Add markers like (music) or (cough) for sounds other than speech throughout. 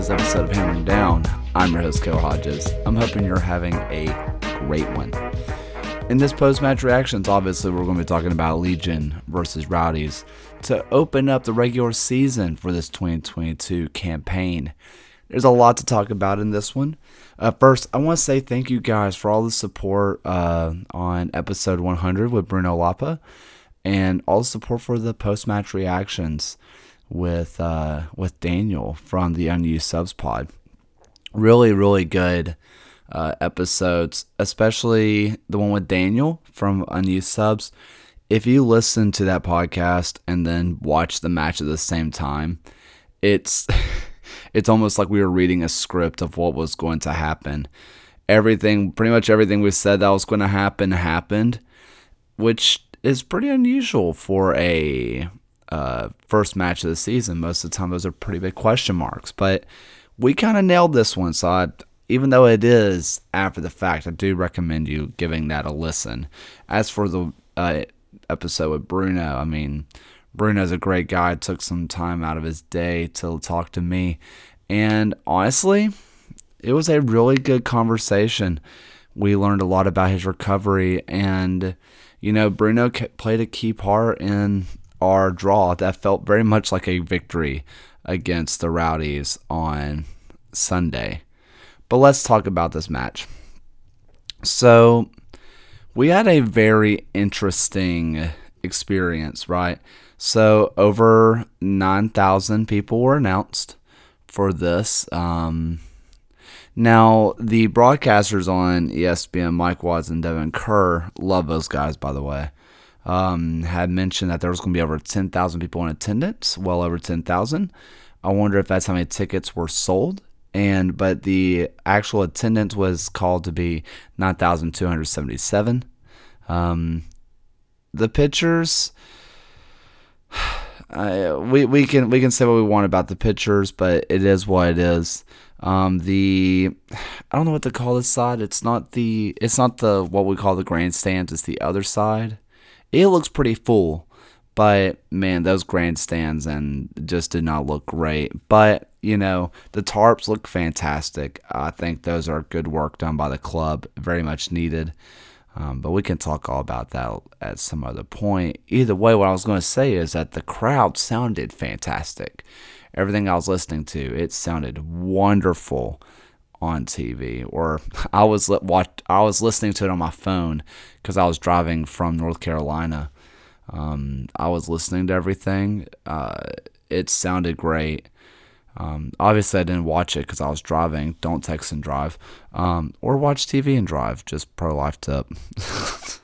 this episode of Hammering Down. I'm your host, Kale Hodges. I'm hoping you're having a great one. In this post match reactions, obviously, we're going to be talking about Legion versus Rowdies to open up the regular season for this 2022 campaign. There's a lot to talk about in this one. Uh, first, I want to say thank you guys for all the support uh, on episode 100 with Bruno Lapa and all the support for the post match reactions with uh, with Daniel from the Unused Subs Pod. Really, really good uh, episodes, especially the one with Daniel from Unused Subs. If you listen to that podcast and then watch the match at the same time, it's (laughs) it's almost like we were reading a script of what was going to happen. Everything, pretty much everything we said that was going to happen happened, which is pretty unusual for a uh, first match of the season. Most of the time, those are pretty big question marks. But we kind of nailed this one. So I, even though it is after the fact, I do recommend you giving that a listen. As for the uh, episode with Bruno, I mean, Bruno's a great guy. Took some time out of his day to talk to me. And honestly, it was a really good conversation. We learned a lot about his recovery and you know, Bruno played a key part in our draw that felt very much like a victory against the Rowdies on Sunday. But let's talk about this match. So, we had a very interesting experience, right? So, over 9,000 people were announced for this. Um, now, the broadcasters on ESPN, Mike Watts and Devin Kerr, love those guys, by the way um, had mentioned that there was going to be over 10,000 people in attendance, well over 10,000. I wonder if that's how many tickets were sold. And but the actual attendance was called to be 9,277. Um, the pictures, (sighs) I, we we can we can say what we want about the pictures, but it is what it is. Um, the I don't know what to call this side. It's not the it's not the what we call the grandstands. It's the other side it looks pretty full, but man, those grandstands and just did not look great. But you know, the tarps look fantastic. I think those are good work done by the club, very much needed. Um, but we can talk all about that at some other point. Either way, what I was going to say is that the crowd sounded fantastic. Everything I was listening to, it sounded wonderful on TV, or (laughs) I was watch I was listening to it on my phone because I was driving from North Carolina. Um, I was listening to everything. Uh, it sounded great. Um, obviously, I didn't watch it because I was driving. Don't text and drive, um, or watch TV and drive. Just pro life tip. (laughs)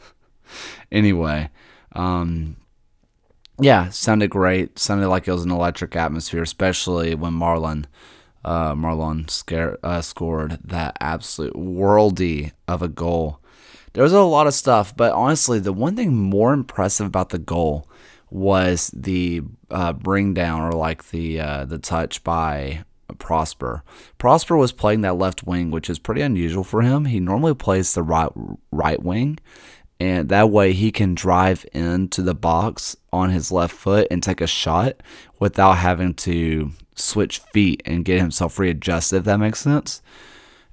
anyway, um, yeah, sounded great. Sounded like it was an electric atmosphere, especially when Marlon uh, Marlon scare, uh, scored that absolute worldy of a goal. There was a lot of stuff, but honestly, the one thing more impressive about the goal was the uh, bring down or like the uh, the touch by Prosper. Prosper was playing that left wing, which is pretty unusual for him. He normally plays the right right wing, and that way he can drive into the box on his left foot and take a shot without having to switch feet and get himself readjusted, if that makes sense.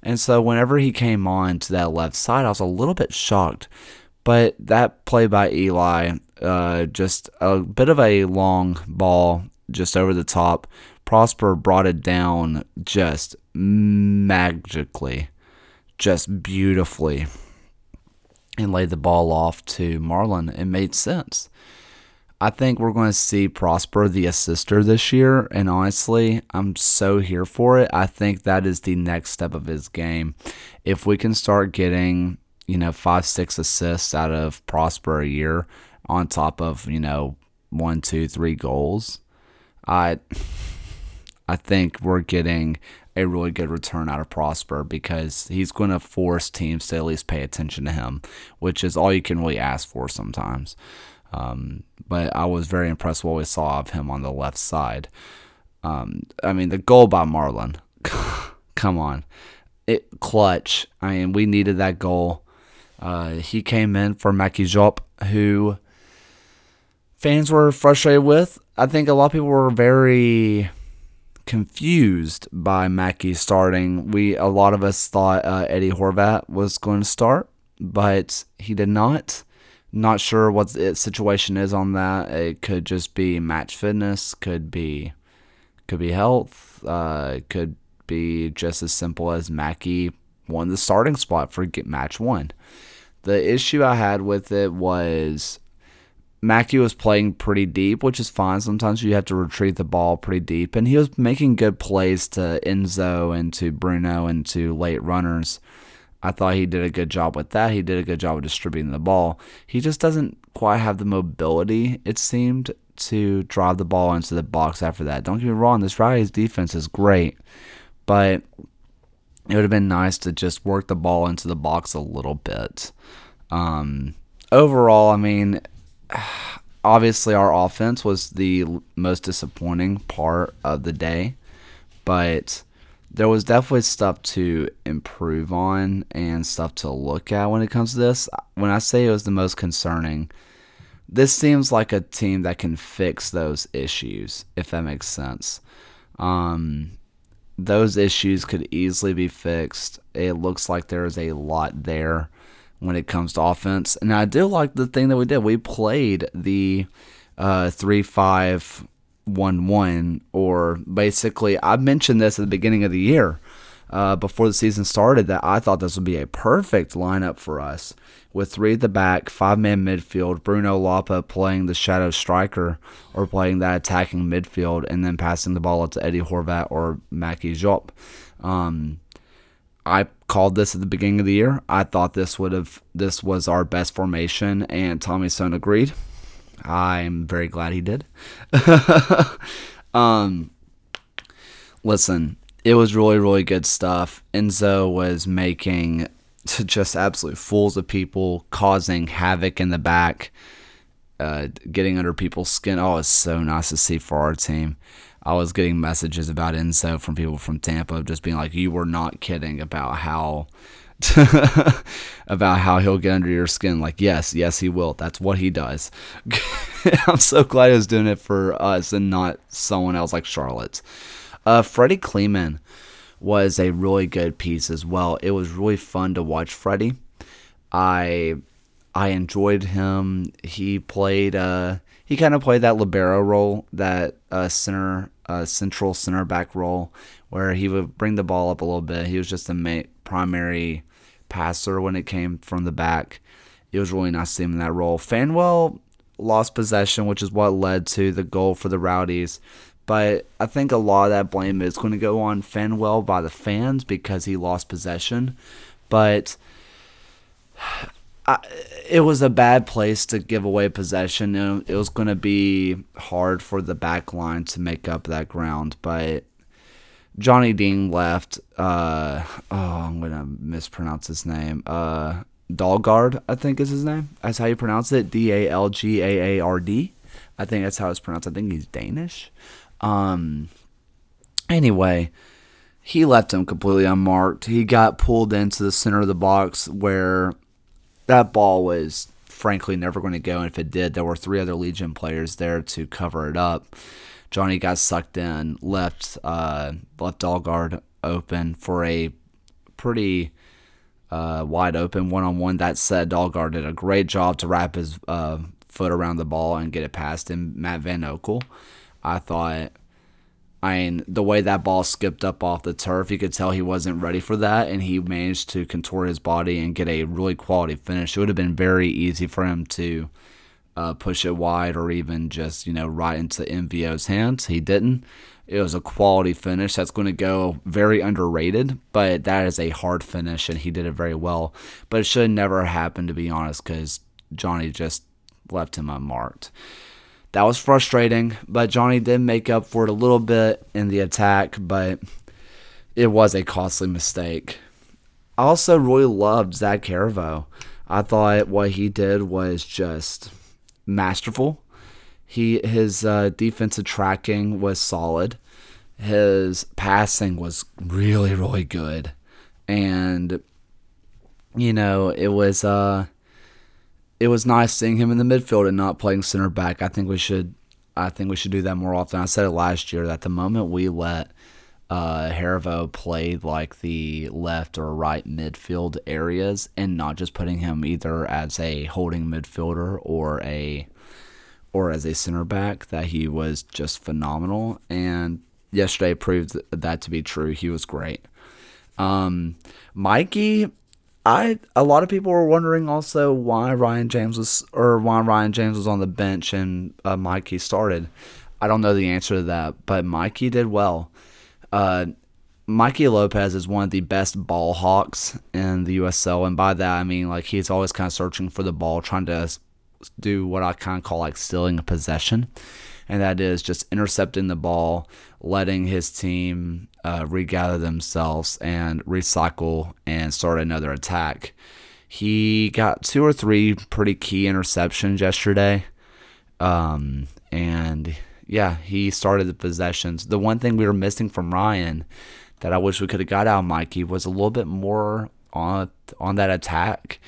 And so whenever he came on to that left side, I was a little bit shocked. But that play by Eli, uh, just a bit of a long ball just over the top. Prosper brought it down just magically, just beautifully, and laid the ball off to Marlon. It made sense. I think we're going to see Prosper the assister this year, and honestly, I'm so here for it. I think that is the next step of his game. If we can start getting, you know, five, six assists out of Prosper a year on top of, you know, one, two, three goals, I (sighs) I think we're getting a really good return out of Prosper because he's going to force teams to at least pay attention to him, which is all you can really ask for sometimes. Um, but I was very impressed with what we saw of him on the left side. Um, I mean, the goal by Marlon, (laughs) come on, it clutch. I mean, we needed that goal. Uh, he came in for Mackey Jop, who fans were frustrated with. I think a lot of people were very confused by Mackey starting. We a lot of us thought uh, Eddie Horvat was going to start, but he did not. Not sure what the situation is on that. It could just be match fitness, could be could be health, uh, could be just as simple as Mackey won the starting spot for match one. The issue I had with it was Mackey was playing pretty deep, which is fine. Sometimes you have to retrieve the ball pretty deep, and he was making good plays to Enzo and to Bruno and to late runners. I thought he did a good job with that. He did a good job of distributing the ball. He just doesn't quite have the mobility, it seemed, to drive the ball into the box after that. Don't get me wrong, this Rowdy's defense is great, but it would have been nice to just work the ball into the box a little bit. Um, overall, I mean, (sighs) obviously our offense was the most disappointing part of the day, but there was definitely stuff to improve on and stuff to look at when it comes to this. When I say it was the most concerning, this seems like a team that can fix those issues, if that makes sense. Um, those issues could easily be fixed. It looks like there's a lot there when it comes to offense. And I do like the thing that we did. We played the uh, 3 5 1 1, or basically, I mentioned this at the beginning of the year. Uh, before the season started, that I thought this would be a perfect lineup for us with three at the back, five man midfield, Bruno Lapa playing the shadow striker or playing that attacking midfield, and then passing the ball up to Eddie Horvat or Mackey Jop. Um, I called this at the beginning of the year. I thought this would have this was our best formation, and Tommy Stone agreed. I'm very glad he did. (laughs) um, listen, it was really really good stuff. Enzo was making (laughs) just absolute fools of people, causing havoc in the back, uh, getting under people's skin. Oh, it's so nice to see for our team. I was getting messages about Enzo from people from Tampa, just being like, "You were not kidding about how." (laughs) about how he'll get under your skin. Like, yes, yes, he will. That's what he does. (laughs) I'm so glad he was doing it for us and not someone else like Charlotte. Uh, Freddie Kleemann was a really good piece as well. It was really fun to watch Freddie. I I enjoyed him. He played uh he kind of played that libero role, that uh, center uh, central center back role, where he would bring the ball up a little bit. He was just a ma- primary passer when it came from the back. It was really nice to see him in that role. Phanuel lost possession, which is what led to the goal for the Rowdies. But I think a lot of that blame is going to go on Phanuel by the fans because he lost possession. But It was a bad place to give away possession. It was going to be hard for the back line to make up that ground, but Johnny Dean left. Uh, oh, I'm going to mispronounce his name. Uh, Dalgaard, I think is his name. That's how you pronounce it. D A L G A A R D. I think that's how it's pronounced. I think he's Danish. Um. Anyway, he left him completely unmarked. He got pulled into the center of the box where that ball was frankly never going to go. And if it did, there were three other Legion players there to cover it up. Johnny got sucked in, left uh, left Dalgaard open for a pretty uh, wide open one on one. That said, Dalgaard did a great job to wrap his uh, foot around the ball and get it past him. Matt Van Oekel, I thought I mean, the way that ball skipped up off the turf, you could tell he wasn't ready for that, and he managed to contort his body and get a really quality finish. It would have been very easy for him to uh, push it wide or even just, you know, right into MVO's hands. He didn't. It was a quality finish that's going to go very underrated, but that is a hard finish, and he did it very well. But it should never happen, to be honest, because Johnny just left him unmarked. That was frustrating, but Johnny did make up for it a little bit in the attack, but it was a costly mistake. I also really loved Zach Herivaux. I thought what he did was just masterful. He his uh, defensive tracking was solid. His passing was really really good, and you know it was uh it was nice seeing him in the midfield and not playing center back. I think we should I think we should do that more often. I said it last year that the moment we let uh, Herivaux played like the left or right midfield areas and not just putting him either as a holding midfielder or a or as a center back that he was just phenomenal and yesterday proved that to be true he was great um, Mikey I a lot of people were wondering also why Ryan James was or why Ryan James was on the bench and uh, Mikey started. I don't know the answer to that but Mikey did well. Uh, Mikey Lopez is one of the best ball hawks in the USL, and by that I mean like he's always kind of searching for the ball, trying to do what I kind of call like stealing a possession, and that is just intercepting the ball, letting his team uh, regather themselves and recycle and start another attack. He got two or three pretty key interceptions yesterday, um, and yeah, he started the possessions. The one thing we were missing from Ryan that I wish we could have got out of Mikey was a little bit more on on that attack.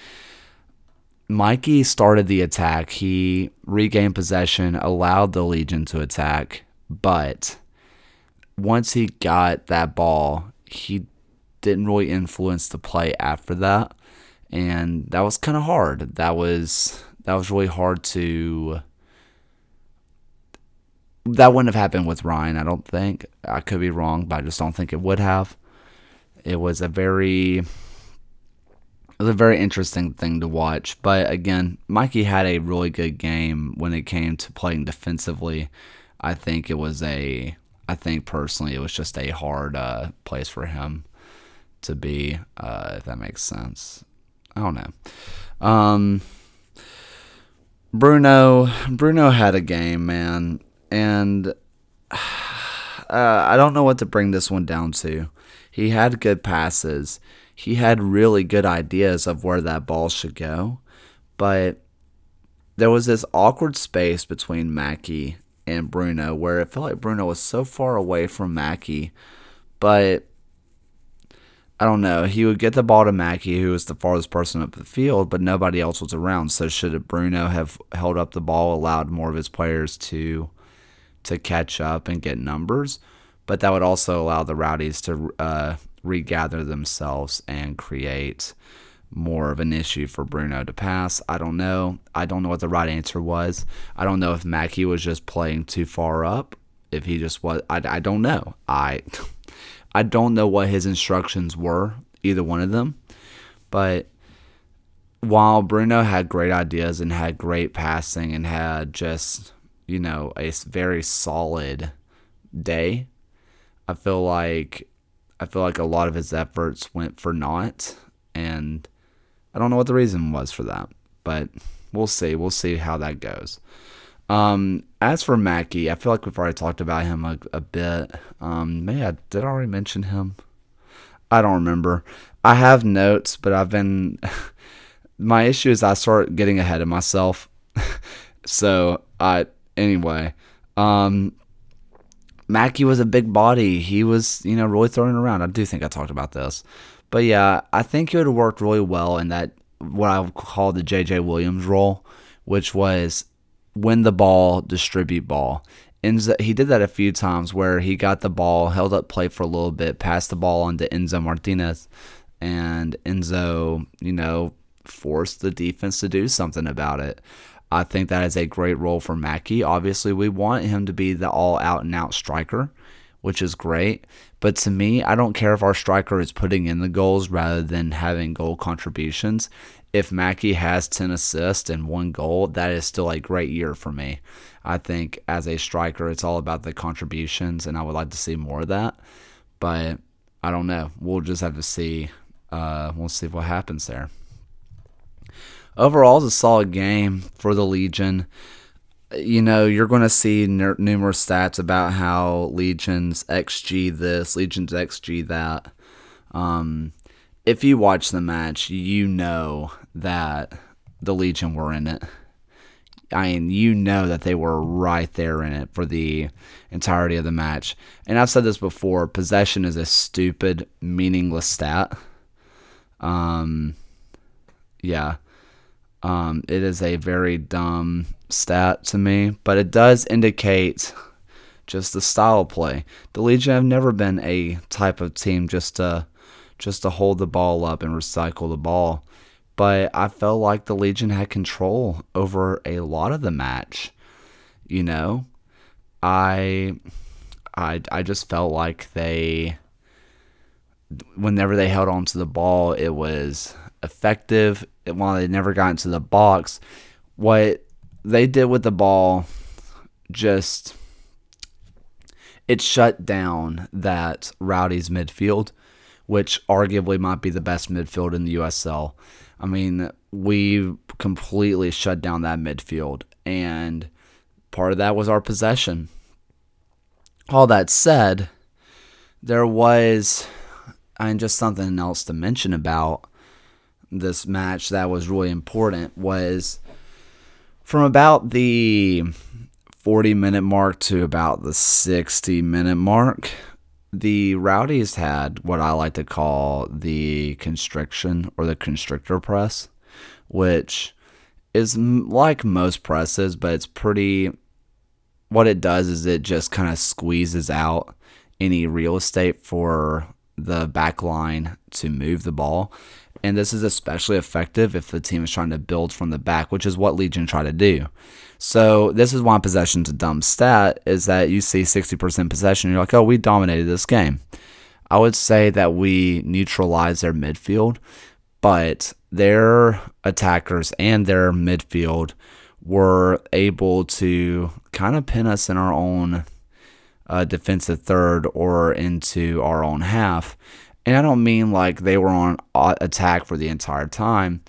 Mikey started the attack. He regained possession, allowed the Legion to attack, but once he got that ball, he didn't really influence the play after that. And that was kind of hard. That was that was really hard to that wouldn't have happened with Ryan, I don't think. I could be wrong, but I just don't think it would have. It was a very it was a very interesting thing to watch. But again, Mikey had a really good game when it came to playing defensively. I think it was a I think personally it was just a hard uh, place for him to be, uh, if that makes sense. I don't know. Um, Bruno Bruno had a game, man and (sighs) uh, I don't know what to bring this one down to. He had good passes. He had really good ideas of where that ball should go, but there was this awkward space between Mackey and Bruno where it felt like Bruno was so far away from Mackey, but I don't know. He would get the ball to Mackey, who was the farthest person up the field, but nobody else was around. So should Bruno have held up the ball, allowed more of his players to to catch up and get numbers, but that would also allow the Rowdies to uh, regather themselves and create more of an issue for Bruno to pass. I don't know. I don't know what the right answer was. I don't know if Mackey was just playing too far up. If he just was, I, I don't know. I (laughs) I don't know what his instructions were, either one of them. But while Bruno had great ideas and had great passing and had just you know, a very solid day. I feel like I feel like a lot of his efforts went for naught, and I don't know what the reason was for that, but we'll see. We'll see how that goes. Um, as for Mackey, I feel like we've already talked about him a, a bit. Um, I did I already mention him. I don't remember. I have notes, but I've been. (laughs) my issue is I start getting ahead of myself, (laughs) so I anyway, um, Mackey was a big body. He was, you know, really throwing around. I do think I talked about this. But yeah, I think it would have worked really well in that what I would call the JJ Williams role, which was win the ball, distribute ball. Enzo, he did that a few times where he got the ball, held up play for a little bit, passed the ball on to Enzo Martinez, and Enzo, you know, forced the defense to do something about it. I think that is a great role for Mackey. Obviously, we want him to be the all out and out striker, which is great. But to me, I don't care if our striker is putting in the goals rather than having goal contributions. If Mackey has 10 assists and one goal, that is still a great year for me. I think as a striker, it's all about the contributions, and I would like to see more of that. But I don't know. We'll just have to see. Uh, we'll see what happens there overall, it's a solid game for the Legion. You know, you're going to see numerous stats about how Legion's XG this, Legion's XG that. Um, if you watch the match, you know that the Legion were in it. I mean, you know that they were right there in it for the entirety of the match. And I've said this before possession is a stupid, meaningless stat. Um, yeah. Um, it is a very dumb stat to me, but it does indicate just the style play. The Legion have never been a type of team just to just to hold the ball up and recycle the ball. But I felt like the Legion had control over a lot of the match. You know, I I I just felt like they whenever they held on to the ball, it was effective. While they never got into the box, what they did with the ball just it shut down that Rowdy's midfield, which arguably might be the best midfield in the USL. I mean, we completely shut down that midfield, and part of that was our possession. All that said, there was and just something else to mention about this match that was really important was from about the 40 minute mark to about the 60 minute mark the rowdies had what i like to call the constriction or the constrictor press which is like most presses but it's pretty what it does is it just kind of squeezes out any real estate for the back line to move the ball. And this is especially effective if the team is trying to build from the back, which is what Legion try to do. So this is why possession's a dumb stat, is that you see 60% possession, you're like, oh, we dominated this game. I would say that we neutralized their midfield, but their attackers and their midfield were able to kind of pin us in our own uh, defensive third or into our own half. And I don't mean like they were on attack for the entire time,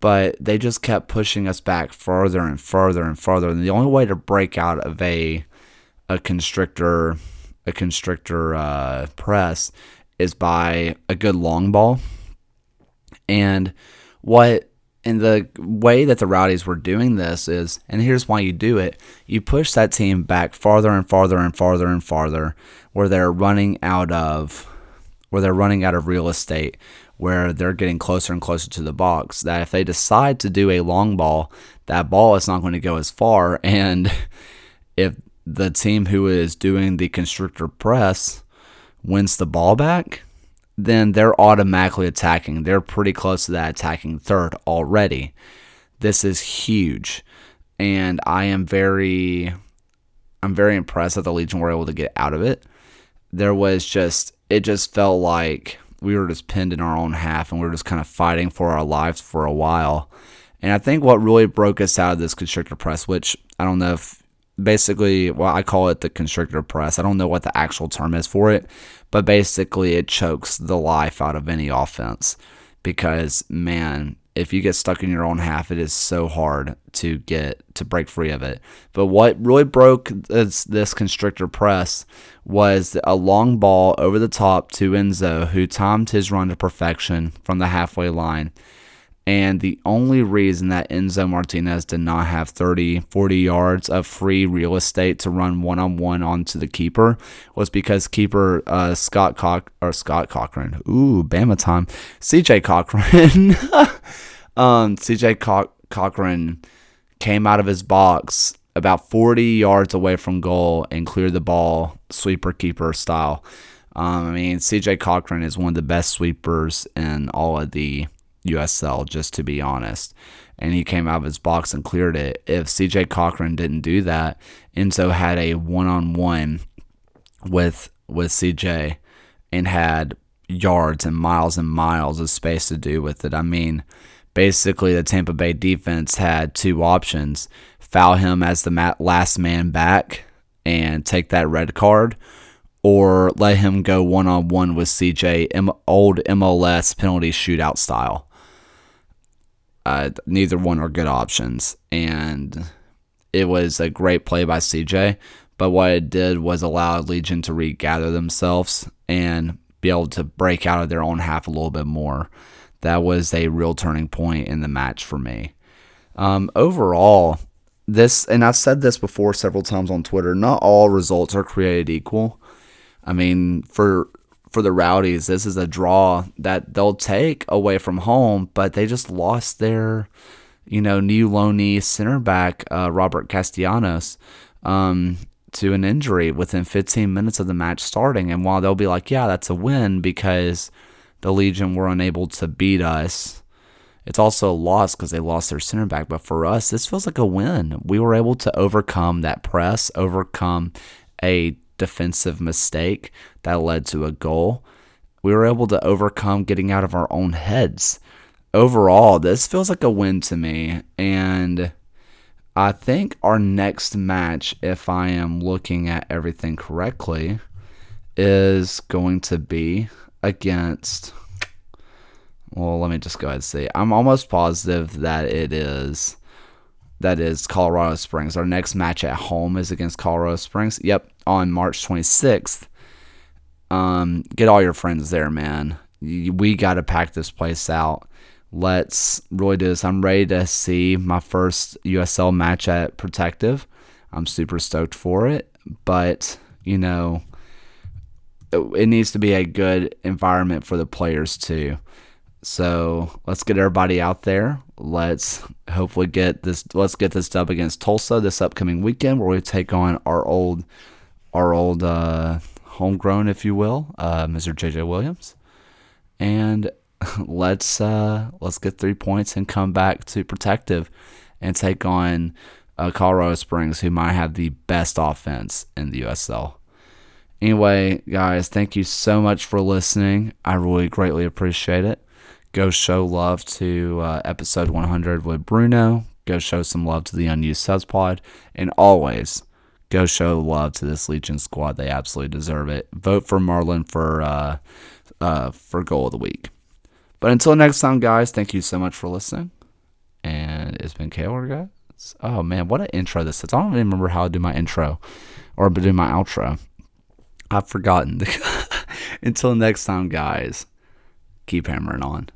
but they just kept pushing us back further and further and further. And the only way to break out of a a constrictor a constrictor uh, press is by a good long ball. And what and the way that the Rowdies were doing this is, and here's why you do it you push that team back farther and farther and farther and farther, where they're running out of. Where they're running out of real estate, where they're getting closer and closer to the box. That if they decide to do a long ball, that ball is not going to go as far. (laughs) And if the team who is doing the constrictor press wins the ball back, then they're automatically attacking. They're pretty close to that attacking third already. This is huge. And I am very I'm very impressed that the Legion were able to get out of it. There was just it just felt like we were just pinned in our own half and we were just kind of fighting for our lives for a while. And I think what really broke us out of this constrictor press, which I don't know if basically, well, I call it the constrictor press. I don't know what the actual term is for it, but basically it chokes the life out of any offense because man if you get stuck in your own half it is so hard to get to break free of it. But what really broke this, this constrictor press was a long ball over the top to enzo who timed his run to perfection from the halfway line and the only reason that Enzo Martinez did not have 30, 40 yards of free real estate to run one on one onto the keeper was because keeper uh, Scott Cock or Scott Cochran, ooh, Bama time, CJ Cochran, (laughs) um, CJ Co- Cochran came out of his box about 40 yards away from goal and cleared the ball sweeper keeper style. Um, I mean, CJ Cochran is one of the best sweepers in all of the USL, just to be honest. And he came out of his box and cleared it. If CJ Cochran didn't do that, Enzo had a one on one with with CJ and had yards and miles and miles of space to do with it. I mean, basically the Tampa Bay defense had two options: foul him as the last man back and take that red card, or let him go one on one with CJ, old MLS penalty shootout style. Uh, neither one are good options. And it was a great play by CJ. But what it did was allow Legion to regather themselves and be able to break out of their own half a little bit more. That was a real turning point in the match for me. Um, overall, this, and I've said this before several times on Twitter, not all results are created equal. I mean, for for the Rowdies, this is a draw that they'll take away from home, but they just lost their you know, new Loney center back uh, Robert Castellanos um, to an injury within 15 minutes of the match starting. And while they'll be like, yeah, that's a win because the Legion were unable to beat us, it's also a loss because they lost their center back. But for us, this feels like a win. We were able to overcome that press, overcome a defensive mistake that led to a goal. We were able to overcome getting out of our own heads. Overall, this feels like a win to me. And I think our next match, if I am looking at everything correctly, is going to be against. Well, let me just go ahead and see. I'm almost positive that it is that is Colorado Springs. Our next match at home is against Colorado Springs. Yep, on March 26th. Um, get all your friends there, man. We got to pack this place out. Let's really do this. I'm ready to see my first USL match at Protective. I'm super stoked for it, but you know, it, it needs to be a good environment for the players too. So let's get everybody out there. Let's hopefully get this. Let's get this dub against Tulsa this upcoming weekend, where we take on our old, our old uh, homegrown, if you will, uh, Mr. JJ Williams, and (laughs) let's uh, let's get three points and come back to Protective and take on uh, Colorado Springs, who might have the best offense in the USL. Anyway, guys, thank you so much for listening. I really greatly appreciate it. Go show love to uh, episode 100 with Bruno. Go show some love to the unused subs pod. And always go show love to this Legion squad. They absolutely deserve it. Vote for Marlon for uh, uh, for goal of the week. But until next time, guys, thank you so much for listening. And it's been Kaylor, guys. Oh man, what an intro this is. I don't even remember how to do my intro or do my outro. I've forgotten. (laughs) until next time, guys, keep hammering on.